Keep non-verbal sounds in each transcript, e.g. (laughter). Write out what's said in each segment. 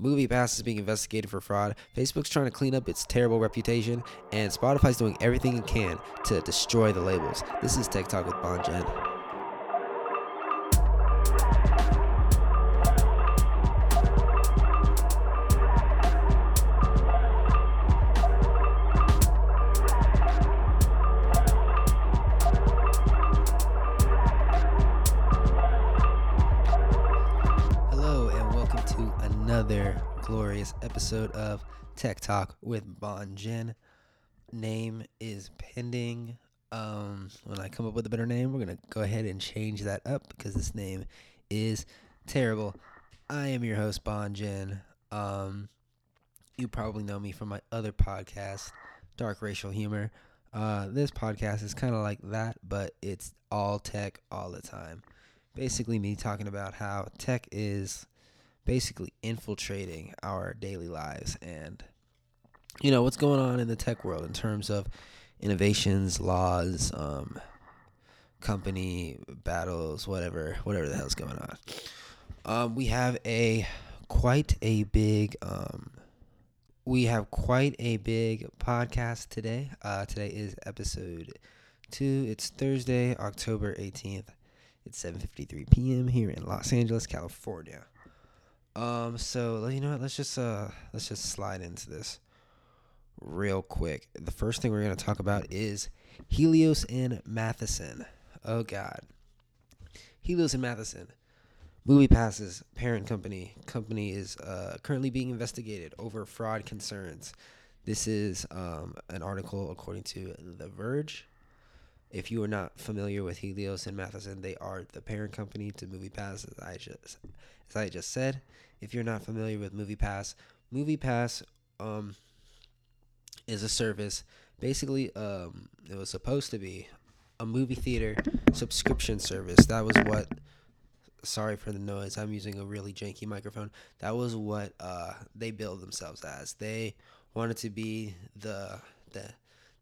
MoviePass is being investigated for fraud. Facebook's trying to clean up its terrible reputation, and Spotify's doing everything it can to destroy the labels. This is Tech Talk with Bon Jen. Episode of Tech Talk with Bon Jen. Name is pending. Um, when I come up with a better name, we're gonna go ahead and change that up because this name is terrible. I am your host, Bon Jen. Um, you probably know me from my other podcast, Dark Racial Humor. Uh, this podcast is kind of like that, but it's all tech all the time. Basically, me talking about how tech is basically infiltrating our daily lives and you know what's going on in the tech world in terms of innovations laws um, company battles whatever whatever the hell's going on um, we have a quite a big um, we have quite a big podcast today uh, today is episode two it's thursday october 18th it's 7:53 p.m. here in Los Angeles, California. Um, so you know what? Let's just uh, let's just slide into this real quick. The first thing we're gonna talk about is Helios and Matheson. Oh God, Helios and Matheson. MoviePass's parent company company is uh, currently being investigated over fraud concerns. This is um, an article according to The Verge. If you are not familiar with Helios and Matheson, they are the parent company to MoviePass, as I just as I just said. If you're not familiar with MoviePass, MoviePass um, is a service. Basically, um, it was supposed to be a movie theater subscription service. That was what. Sorry for the noise. I'm using a really janky microphone. That was what uh, they billed themselves as. They wanted to be the the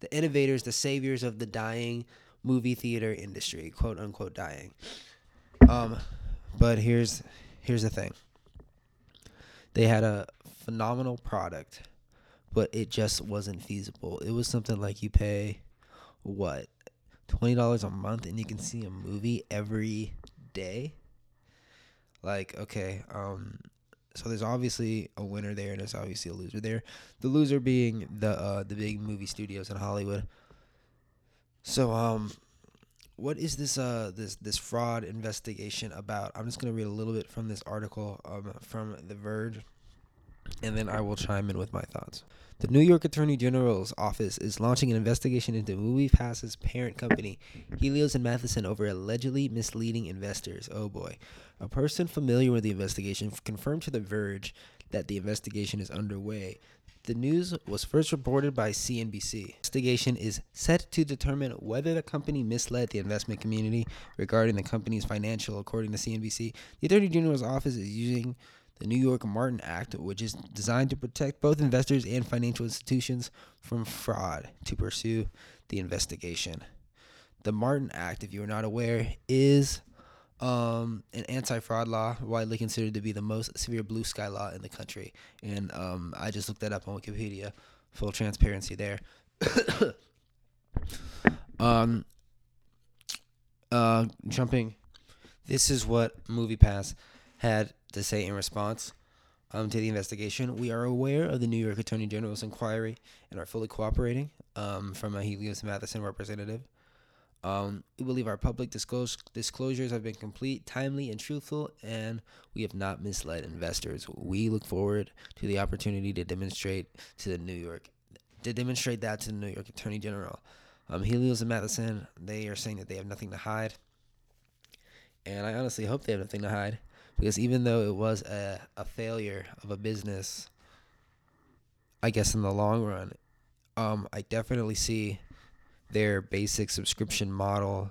the innovators, the saviors of the dying movie theater industry, quote unquote dying. Um, but here's here's the thing. They had a phenomenal product, but it just wasn't feasible. It was something like you pay what twenty dollars a month and you can see a movie every day. Like okay, um, so there's obviously a winner there and there's obviously a loser there. The loser being the uh, the big movie studios in Hollywood. So um what is this uh this this fraud investigation about? I'm just going to read a little bit from this article um, from The Verge and then I will chime in with my thoughts. The New York Attorney General's office is launching an investigation into MoviePass's parent company, Helios and Matheson, over allegedly misleading investors. Oh boy. A person familiar with the investigation confirmed to The Verge that the investigation is underway. The news was first reported by CNBC. Investigation is set to determine whether the company misled the investment community regarding the company's financial, according to CNBC. The Attorney General's office is using the New York Martin Act, which is designed to protect both investors and financial institutions from fraud, to pursue the investigation. The Martin Act, if you are not aware, is um, an anti-fraud law, widely considered to be the most severe blue sky law in the country. And um, I just looked that up on Wikipedia. Full transparency there. (coughs) um, uh, jumping. This is what MoviePass had to say in response um, to the investigation. We are aware of the New York Attorney General's inquiry and are fully cooperating um, from a Helios Matheson representative. Um, we believe our public disclosures have been complete, timely, and truthful, and we have not misled investors. We look forward to the opportunity to demonstrate to the New York, to demonstrate that to the New York Attorney General. Um, Helios and Matheson, they are saying that they have nothing to hide, and I honestly hope they have nothing to hide because even though it was a, a failure of a business, I guess in the long run, um, I definitely see their basic subscription model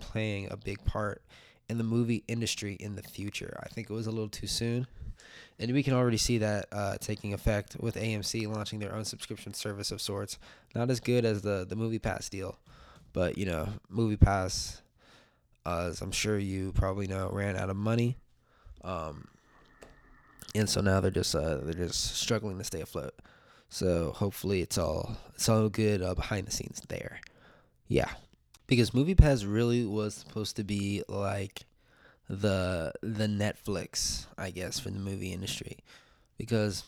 playing a big part in the movie industry in the future. I think it was a little too soon. And we can already see that uh, taking effect with AMC launching their own subscription service of sorts. Not as good as the, the Movie Pass deal, but you know, Movie Pass, uh, as I'm sure you probably know, ran out of money. Um, and so now they're just uh, they're just struggling to stay afloat. So hopefully it's all it's all good uh, behind the scenes there. Yeah, because MoviePass really was supposed to be like the the Netflix, I guess, for the movie industry, because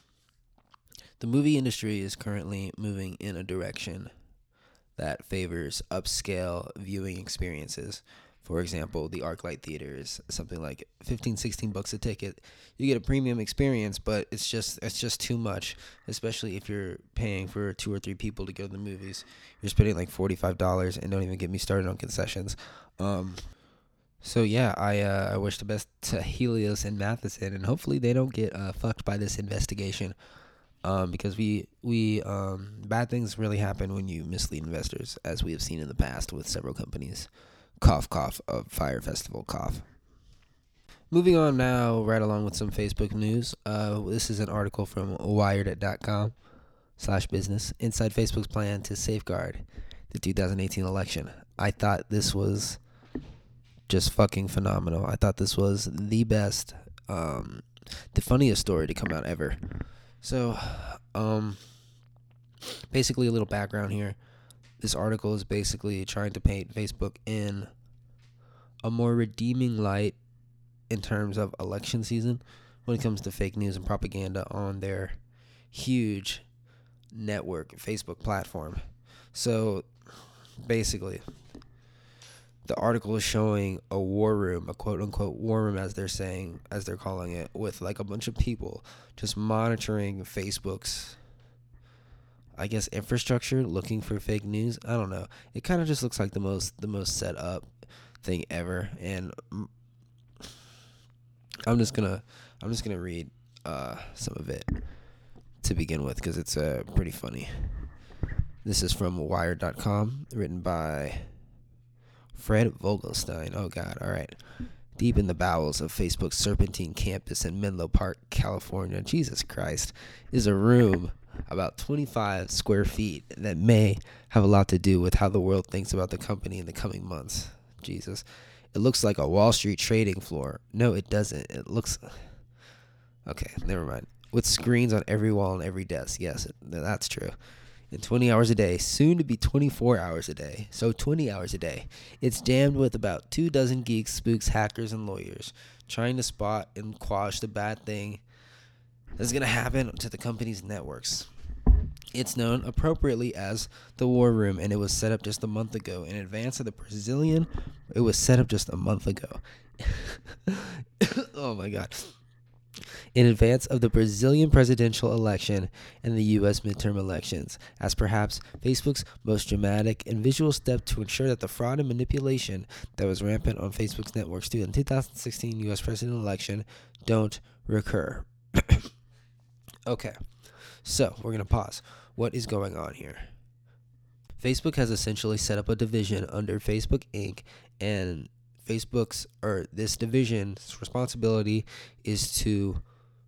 the movie industry is currently moving in a direction that favors upscale viewing experiences. For example, the ArcLight Theater is something like 15, 16 bucks a ticket. You get a premium experience, but it's just it's just too much, especially if you're paying for two or three people to go to the movies. You're spending like $45 and don't even get me started on concessions. Um, so yeah, I uh, I wish the best to Helios and Matheson, and hopefully they don't get uh, fucked by this investigation um, because we we um, bad things really happen when you mislead investors, as we have seen in the past with several companies. Cough, cough of Fyre Festival, cough. Moving on now, right along with some Facebook news. Uh, this is an article from Wired.com slash business inside Facebook's plan to safeguard the 2018 election. I thought this was just fucking phenomenal. I thought this was the best, um, the funniest story to come out ever. So, um, basically, a little background here. This article is basically trying to paint Facebook in a more redeeming light in terms of election season when it comes to fake news and propaganda on their huge network Facebook platform. So, basically, the article is showing a war room, a quote unquote war room, as they're saying, as they're calling it, with like a bunch of people just monitoring Facebook's, I guess, infrastructure, looking for fake news. I don't know. It kind of just looks like the most the most set up thing ever, and I'm just gonna I'm just gonna read uh, some of it to begin with because it's uh, pretty funny. This is from Wired.com, written by Fred Vogelstein. Oh, God. All right. Deep in the bowels of Facebook's Serpentine campus in Menlo Park, California, Jesus Christ, is a room about 25 square feet that may have a lot to do with how the world thinks about the company in the coming months. Jesus. It looks like a Wall Street trading floor. No, it doesn't. It looks. Okay, never mind. With screens on every wall and every desk. Yes, that's true and 20 hours a day, soon to be 24 hours a day. So 20 hours a day. It's jammed with about two dozen geeks, spooks, hackers, and lawyers trying to spot and quash the bad thing that's going to happen to the company's networks. It's known appropriately as the War Room, and it was set up just a month ago in advance of the Brazilian. It was set up just a month ago. (laughs) oh my God in advance of the Brazilian presidential election and the U.S. midterm elections, as perhaps Facebook's most dramatic and visual step to ensure that the fraud and manipulation that was rampant on Facebook's networks during the 2016 U.S. presidential election don't recur. (coughs) okay, so we're going to pause. What is going on here? Facebook has essentially set up a division under Facebook Inc. and Facebook's or this division's responsibility is to,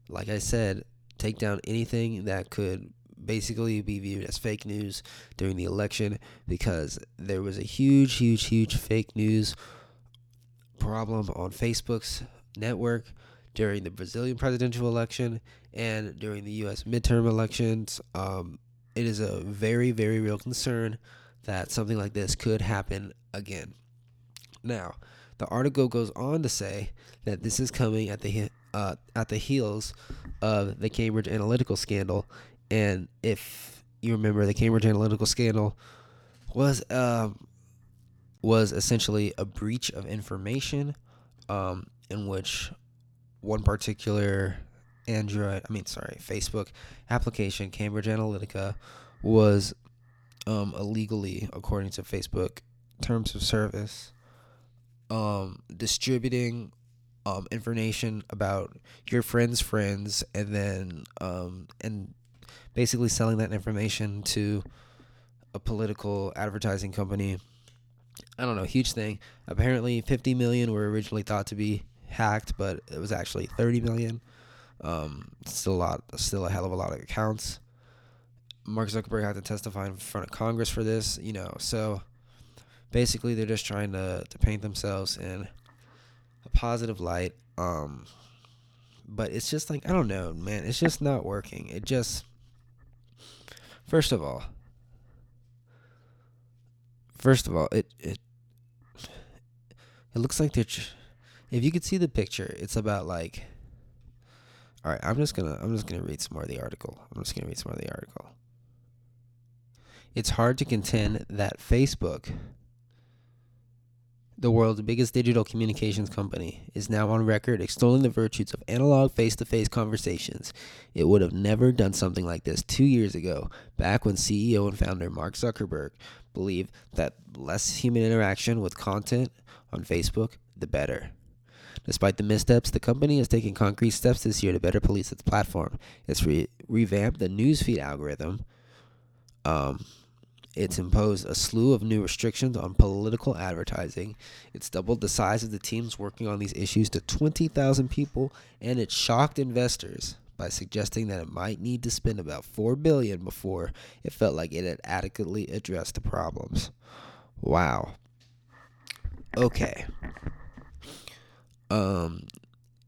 like I said, take down anything that could basically be viewed as fake news during the election because there was a huge, huge, huge fake news problem on Facebook's network during the Brazilian presidential election and during the U.S. midterm elections. Um, it is a very, very real concern that something like this could happen again. Now, the article goes on to say that this is coming at the uh, at the heels of the Cambridge Analytica scandal, and if you remember, the Cambridge Analytica scandal was um, was essentially a breach of information, um, in which one particular Android, I mean, sorry, Facebook application, Cambridge Analytica, was um, illegally, according to Facebook terms of service, um, distributing um, information about your friends' friends, and then um, and basically selling that information to a political advertising company. I don't know, huge thing. Apparently, 50 million were originally thought to be hacked, but it was actually 30 million. Um, still a lot, still a hell of a lot of accounts. Mark Zuckerberg had to testify in front of Congress for this, you know. So basically they're just trying to, to paint themselves in a positive light um, but it's just like I don't know, man. It's just not working. It just first of all, first of all, it it it looks like they're. if you could see the picture, it's about like. All right, I'm just gonna I'm just gonna read some more of the article. I'm just gonna read some more of the article. It's hard to contend that Facebook the world's biggest digital communications company, is now on record extolling the virtues of analog face to face conversations. It would have never done something like this two years ago, back when CEO and founder Mark Zuckerberg believed that less human interaction with content on Facebook, the better. Despite the missteps, the company has taken concrete steps this year to better police its platform. It's re- revamped the newsfeed algorithm. Um, it's imposed a slew of new restrictions on political advertising. It's doubled the size of the teams working on these issues to 20,000 people, and it shocked investors by suggesting that it might need to spend about 4 billion before it felt like it had adequately addressed the problems. Wow. Okay. Um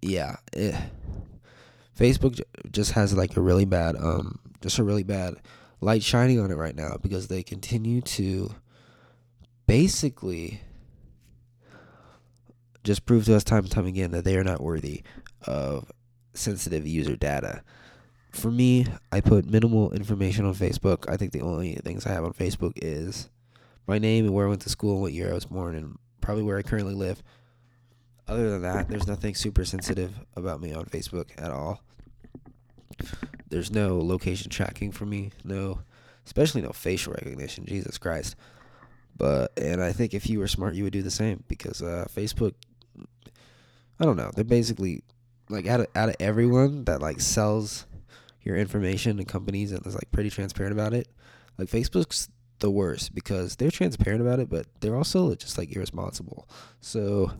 yeah, eh. Facebook just has like a really bad um just a really bad light shining on it right now because they continue to basically just prove to us time and time again that they are not worthy of sensitive user data. For me, I put minimal information on Facebook. I think the only things I have on Facebook is my name and where I went to school what year I was born and probably where I currently live. Other than that, there's nothing super sensitive about me on Facebook at all there's no location tracking for me, no, especially no facial recognition. Jesus Christ. But and I think if you were smart, you would do the same because uh, Facebook. I don't know. They're basically like out of out of everyone that like sells your information to companies and is like pretty transparent about it. Like Facebook's the worst because they're transparent about it, but they're also just like irresponsible. So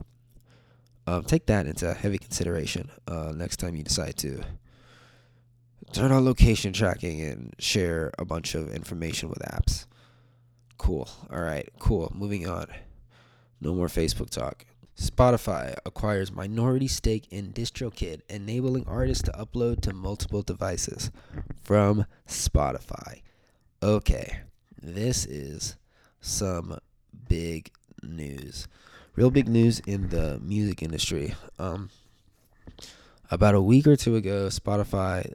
um, take that into heavy consideration uh, next time you decide to turn on location tracking and share a bunch of information with apps. Cool. All right. Cool. Moving on. No more Facebook talk. Spotify acquires minority stake in DistroKid, enabling artists to upload to multiple devices from Spotify. Okay, this is some big news. Real big news in the music industry. Um, about a week or two ago, Spotify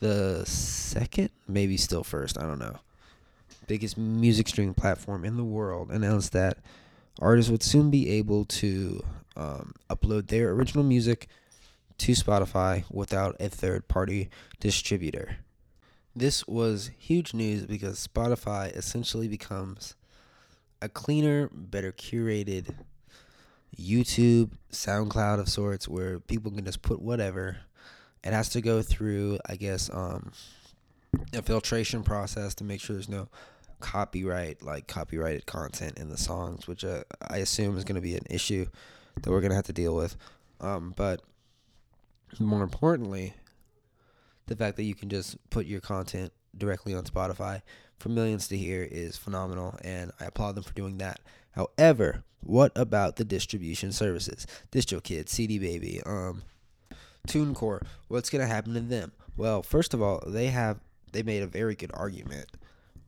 the second, maybe still first, I don't know, biggest music streaming platform in the world announced that artists would soon be able to um, upload their original music to Spotify without a third party distributor. This was huge news because Spotify essentially becomes a cleaner, better curated YouTube, SoundCloud of sorts where people can just put whatever it has to go through, I guess, um, a filtration process to make sure there's no copyright, like copyrighted content in the songs, which uh, I assume is going to be an issue that we're going to have to deal with. Um, but more importantly, the fact that you can just put your content directly on Spotify for millions to hear is phenomenal, and I applaud them for doing that. However, what about the distribution services? DistroKid, CD Baby, um, TuneCore, what's going to happen to them? Well, first of all, they have they made a very good argument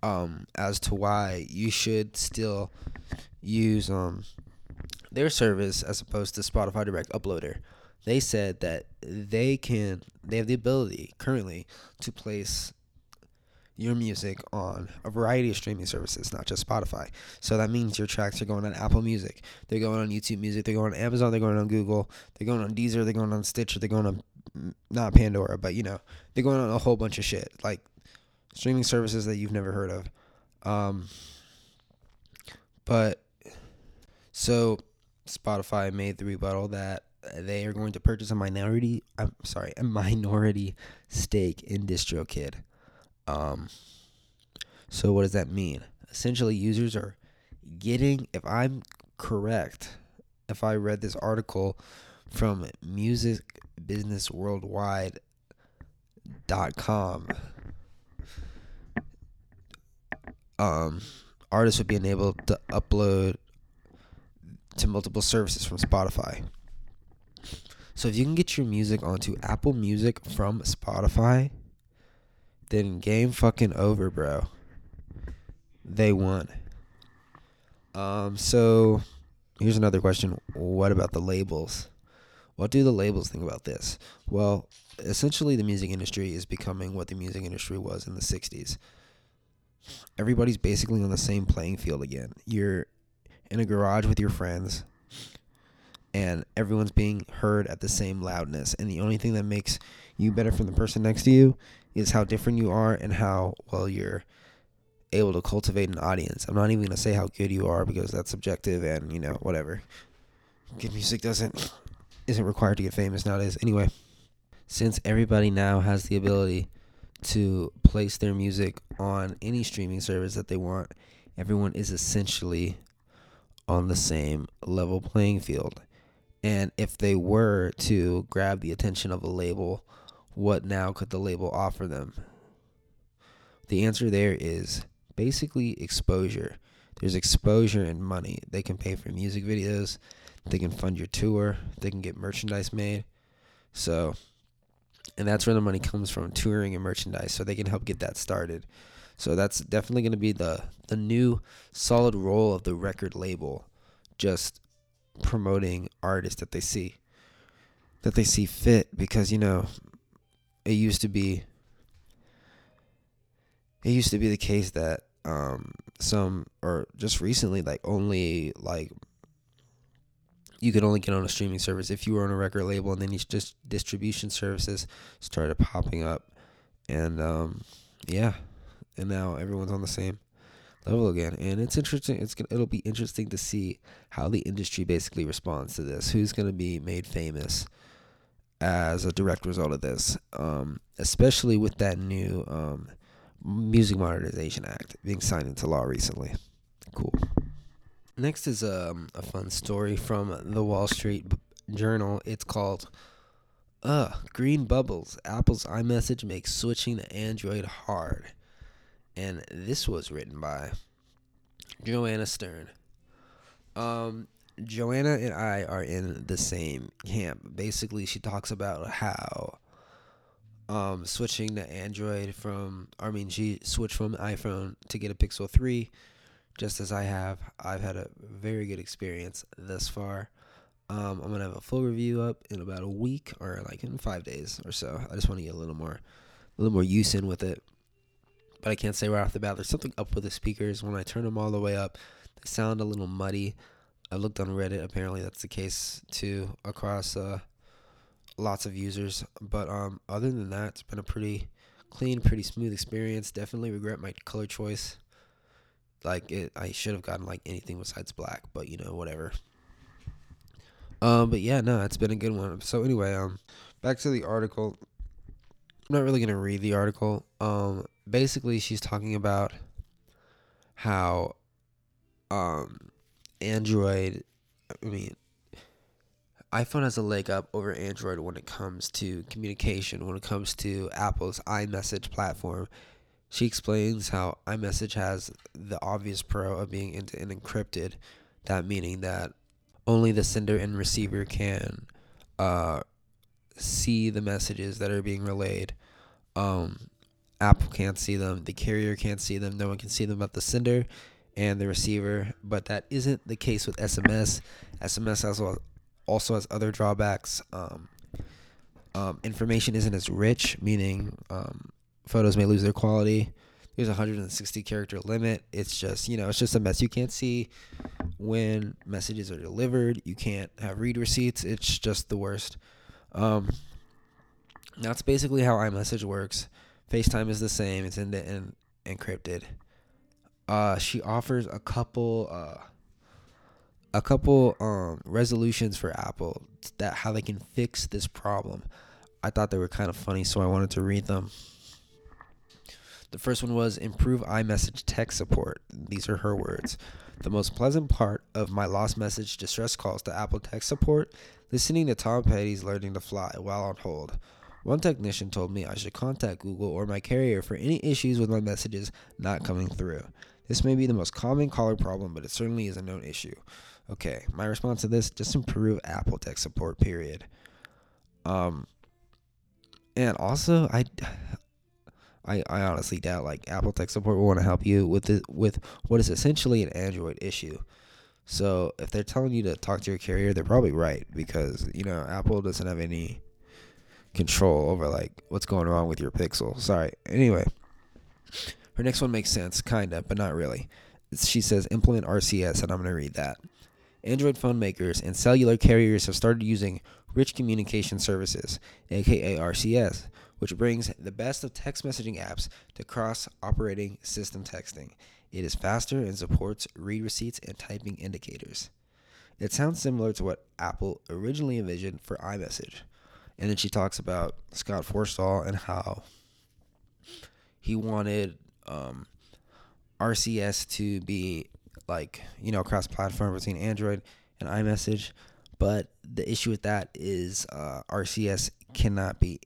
um, as to why you should still use um, their service as opposed to Spotify Direct Uploader. They said that they can they have the ability currently to place your music on a variety of streaming services, not just Spotify. So that means your tracks are going on Apple Music, they're going on YouTube Music, they're going on Amazon, they're going on Google, they're going on Deezer, they're going on Stitcher, they're going on not Pandora, but you know, they're going on a whole bunch of shit like streaming services that you've never heard of. Um, but so Spotify made the rebuttal that they are going to purchase a minority I'm sorry, a minority stake in DistroKid. Um, so what does that mean? Essentially, users are getting, if I'm correct, if I read this article from Music Business Worldwide dot com, um, artists would be enabled to upload to multiple services from Spotify. So if you can get your music onto Apple Music from Spotify, then game fucking over, bro. They won. Um, so here's another question. What about the labels? What do the labels think about this? Well, essentially the music industry is becoming what the music industry was in the 60s. Everybody's basically on the same playing field again. You're in a garage with your friends and everyone's being heard at the same loudness and the only thing that makes you better from the person next to you is how different you are and how well you're able to cultivate an audience. I'm not even going to say how good you are because that's subjective and, you know, whatever. Good music doesn't isn't required to get famous nowadays. Anyway, since everybody now has the ability to place their music on any streaming service that they want, everyone is essentially on the same level playing field. And if they were to grab the attention of a label, what now could the label offer them? The answer there is basically exposure. There's exposure and money. They can pay for music videos, they can fund your tour, they can get merchandise made. So, and that's where the money comes from touring and merchandise. So they can help get that started. So that's definitely going to be the the new solid role of the record label, just promoting artists that they see that they see fit because you know it used to be it used to be the case that um some or just recently like only like you could only get on a streaming service if you were on a record label and then these just distribution services started popping up. And um yeah and now everyone's on the same level again. And it's interesting it's gonna it'll be interesting to see how the industry basically responds to this. Who's going to be made famous as a direct result of this um especially with that new um Music Modernization Act being signed into law recently. Cool. Next is um, a fun story from the Wall Street Journal. It's called uh, Green Bubbles. Apple's iMessage makes switching to Android hard. And this was written by Joanna Stern. Um, Joanna and I are in the same camp. Basically, she talks about how um, switching to Android from, I mean, she switched from iPhone to get a Pixel 3, just as I have. I've had a very good experience thus far. Um, I'm gonna have a full review up in about a week or like in five days or so. I just want to get a little more, a little more use in with it. But I can't say right off the bat. There's something up with the speakers. When I turn them all the way up, they sound a little muddy. I looked on Reddit. Apparently, that's the case too across uh, lots of users. But um, other than that, it's been a pretty clean, pretty smooth experience. Definitely regret my color choice. Like it, I should have gotten like anything besides black, but you know, whatever. Um, but yeah, no, it's been a good one. So anyway, um, back to the article. I'm not really gonna read the article. Um, basically, she's talking about how, um, Android. I mean, iPhone has a leg up over Android when it comes to communication, when it comes to Apple's iMessage platform. She explains how iMessage has the obvious pro of being end to end encrypted, that meaning that only the sender and receiver can uh, see the messages that are being relayed. Um, Apple can't see them, the carrier can't see them, no one can see them but the sender and the receiver. But that isn't the case with SMS. SMS has also has other drawbacks. Um, um, information isn't as rich, meaning um, photos may lose their quality. There's a 160 character limit. It's just, you know, it's just a mess. You can't see when messages are delivered. You can't have read receipts. It's just the worst. Um, that's basically how iMessage works. FaceTime is the same. It's in encrypted. Uh, she offers a couple uh, a couple um, resolutions for Apple that how they can fix this problem. I thought they were kind of funny, so I wanted to read them. The first one was improve iMessage text support. These are her words. The most pleasant part of my lost message distress calls to Apple tech support, listening to Tom Petty's Learning to Fly while on hold. One technician told me I should contact Google or my carrier for any issues with my messages not coming through. This may be the most common caller problem, but it certainly is a known issue. Okay, my response to this just improve Apple tech support, period. Um, and also I. I, I honestly doubt like Apple tech support will want to help you with the, with what is essentially an Android issue. So if they're telling you to talk to your carrier, they're probably right because you know Apple doesn't have any control over like what's going wrong with your Pixel. Sorry. Anyway, her next one makes sense, kinda, but not really. She says implement RCS, and I'm gonna read that. Android phone makers and cellular carriers have started using Rich Communication Services, aka RCS, which brings the best of text messaging apps to cross operating system texting. It is faster and supports read receipts and typing indicators. It sounds similar to what Apple originally envisioned for iMessage. And then she talks about Scott Forstall and how he wanted um, RCS to be like, you know, cross platform between Android and iMessage. But the issue with that is uh, RCS cannot be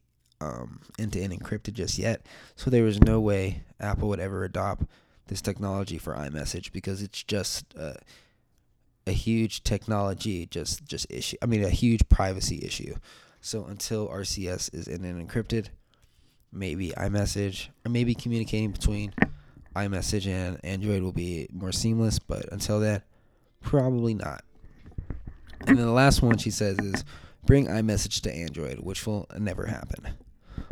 end to end encrypted just yet. So there was no way Apple would ever adopt this technology for iMessage because it's just uh, a huge technology just just issue. I mean, a huge privacy issue. So until RCS is end and encrypted, maybe iMessage or maybe communicating between iMessage and Android will be more seamless. But until then, probably not. And then the last one she says is bring iMessage to Android, which will never happen.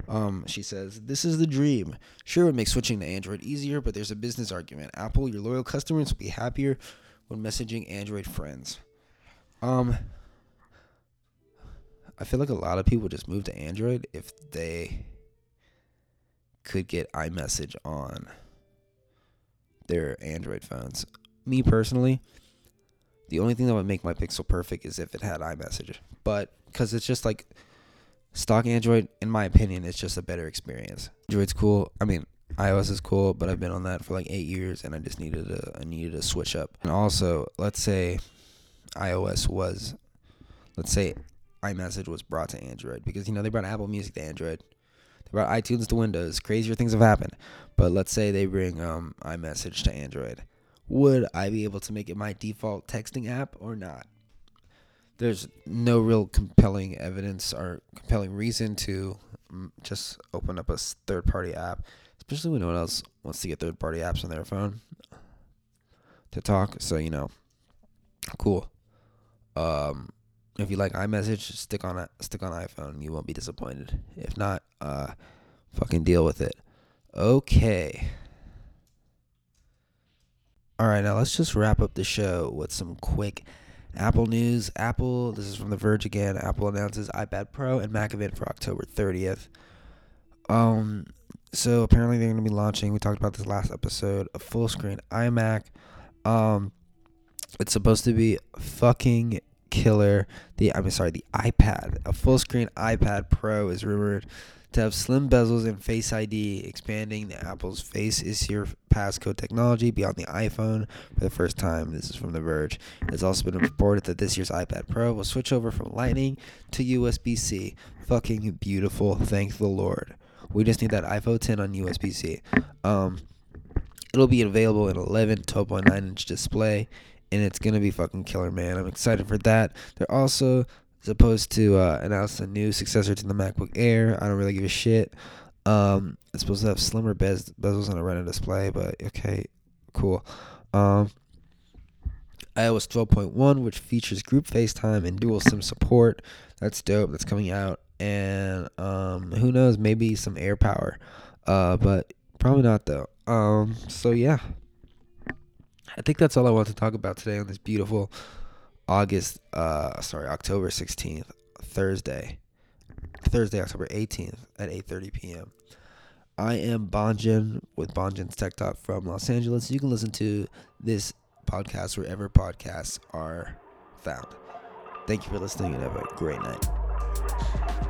Um, she says, This is the dream. Sure, it would make switching to Android easier, but there's a business argument. Apple, your loyal customers will be happier when messaging Android friends. Um, I feel like a lot of people just move to Android if they could get iMessage on their Android phones. Me personally, the only thing that would make my Pixel perfect is if it had iMessage. But because it's just like stock Android, in my opinion, it's just a better experience. Android's cool. I mean, iOS is cool, but I've been on that for like eight years, and I just needed to I needed to switch up. And also, let's say iOS was, let's say iMessage was brought to Android because you know they brought Apple Music to Android, brought iTunes to Windows. Crazier things have happened, but let's say they bring um, iMessage to Android. Would I be able to make it my default texting app or not? there's no real compelling evidence or compelling reason to mm, just open up a third party app, especially when no one else wants to get third party apps on their phone to talk. So, you know, cool. Um, if you like iMessage, stick on stick on iPhone. You won't be disappointed. If not, uh, fucking deal with it. Okay. All right, now let's just wrap up the show with some quick Apple news. Apple, this is from The Verge again. Apple announces iPad Pro and Mac event for October 30th. Um, so apparently they're going to be launching. We talked about this last episode. A full screen iMac. Um, it's supposed to be fucking killer. The I'm sorry, the iPad, a full screen iPad Pro is rumored to have slim bezels and Face ID, expanding the Apple's Face is Here passcode technology beyond the iPhone for the first time. This is from The Verge. It's also been reported that this year's iPad Pro will switch over from Lightning to USB C. Fucking beautiful. Thank the Lord. We just need that iPhone 10 on USB C. Um, it'll be available in 11 12.9 inch display and it's gonna be fucking killer, man. I'm excited for that. They're also supposed to uh, announce a new successor to the MacBook Air. I don't really give a shit. Um, it's supposed to have slimmer bez- bezels on a Retina display, but okay, cool. Um, iOS 12.1, which features group FaceTime and dual SIM support. That's dope. That's coming out, and um, who knows? Maybe some AirPower, uh, but probably not though. Um, so yeah, I think that's all I want to talk about today on this beautiful August, uh, sorry, October 16th, Thursday, Thursday, October 18th at 8:30 p.m. I am Bonjen with Bonjen's Tech Talk from Los Angeles. You can listen to this podcast wherever podcasts are found. Thank you for listening and have a great night.